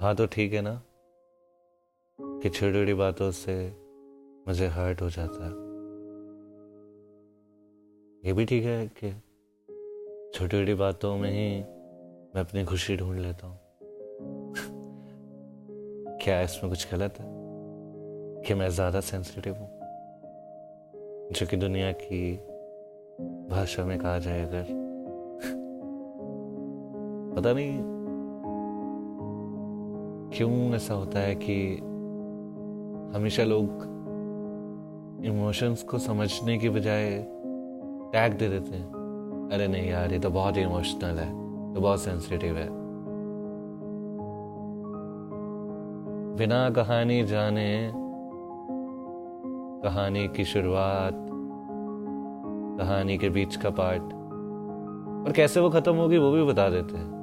हाँ तो ठीक है ना? कि छोटी छोटी बातों से मुझे हर्ट हो जाता है। ये भी ठीक है कि छोटी छोटी बातों में ही मैं अपनी खुशी ढूंढ लेता हूँ। क्या इसमें कुछ गलत है? कि मैं ज़्यादा सेंसिटिव हूँ? जो कि दुनिया की भाषा में कहा जाए अगर। पता नहीं क्यों ऐसा होता है कि हमेशा लोग इमोशंस को समझने की बजाय टैग दे देते हैं? अरे नहीं यार, ये तो बहुत इमोशनल है तो बहुत सेंसिटिव है। बिना कहानी जाने, कहानी की शुरुआत, कहानी के बीच का पार्ट और कैसे वो खत्म होगी वो भी बता देते हैं।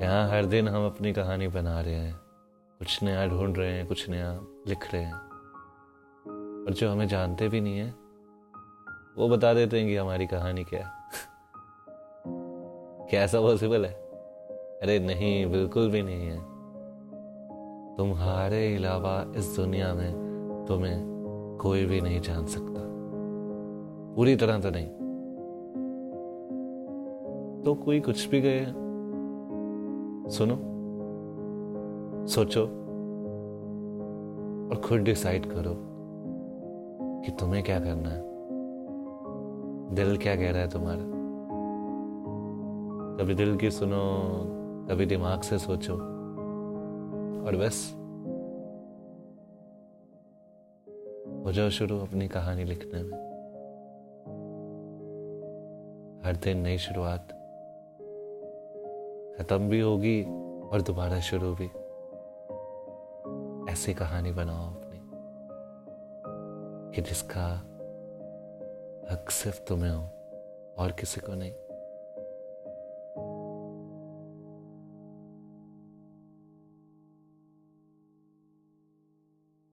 यहाँ हर दिन हम अपनी कहानी बना रहे हैं। कुछ नया ढूंढ रहे हैं, कुछ नया लिख रहे हैं। और जो हमें जानते भी नहीं है, वो बता देते हैं कि हमारी कहानी क्या है। क्या ऐसा पॉसिबल है? अरे नहीं, बिल्कुल भी नहीं है। तुम्हारे अलावा इस दुनिया में तुम्हें कोई भी नहीं जान सकता। पूरी तरह तो नहीं। तो कोई कुछ भी गए सुनो, सोचो और खुद डिसाइड करो कि तुम्हें क्या करना है। दिल क्या कह रहा है तुम्हारा? कभी दिल की सुनो, कभी दिमाग से सोचो। और बस, हो जाओ शुरू अपनी कहानी लिखने में। हर दिन नई शुरुआत। खत्म भी होगी और दोबारा शुरू भी। ऐसी कहानी बनाओ अपनी, कि जिसका हक सिर्फ़ तुम्हें हो और किसी को नहीं।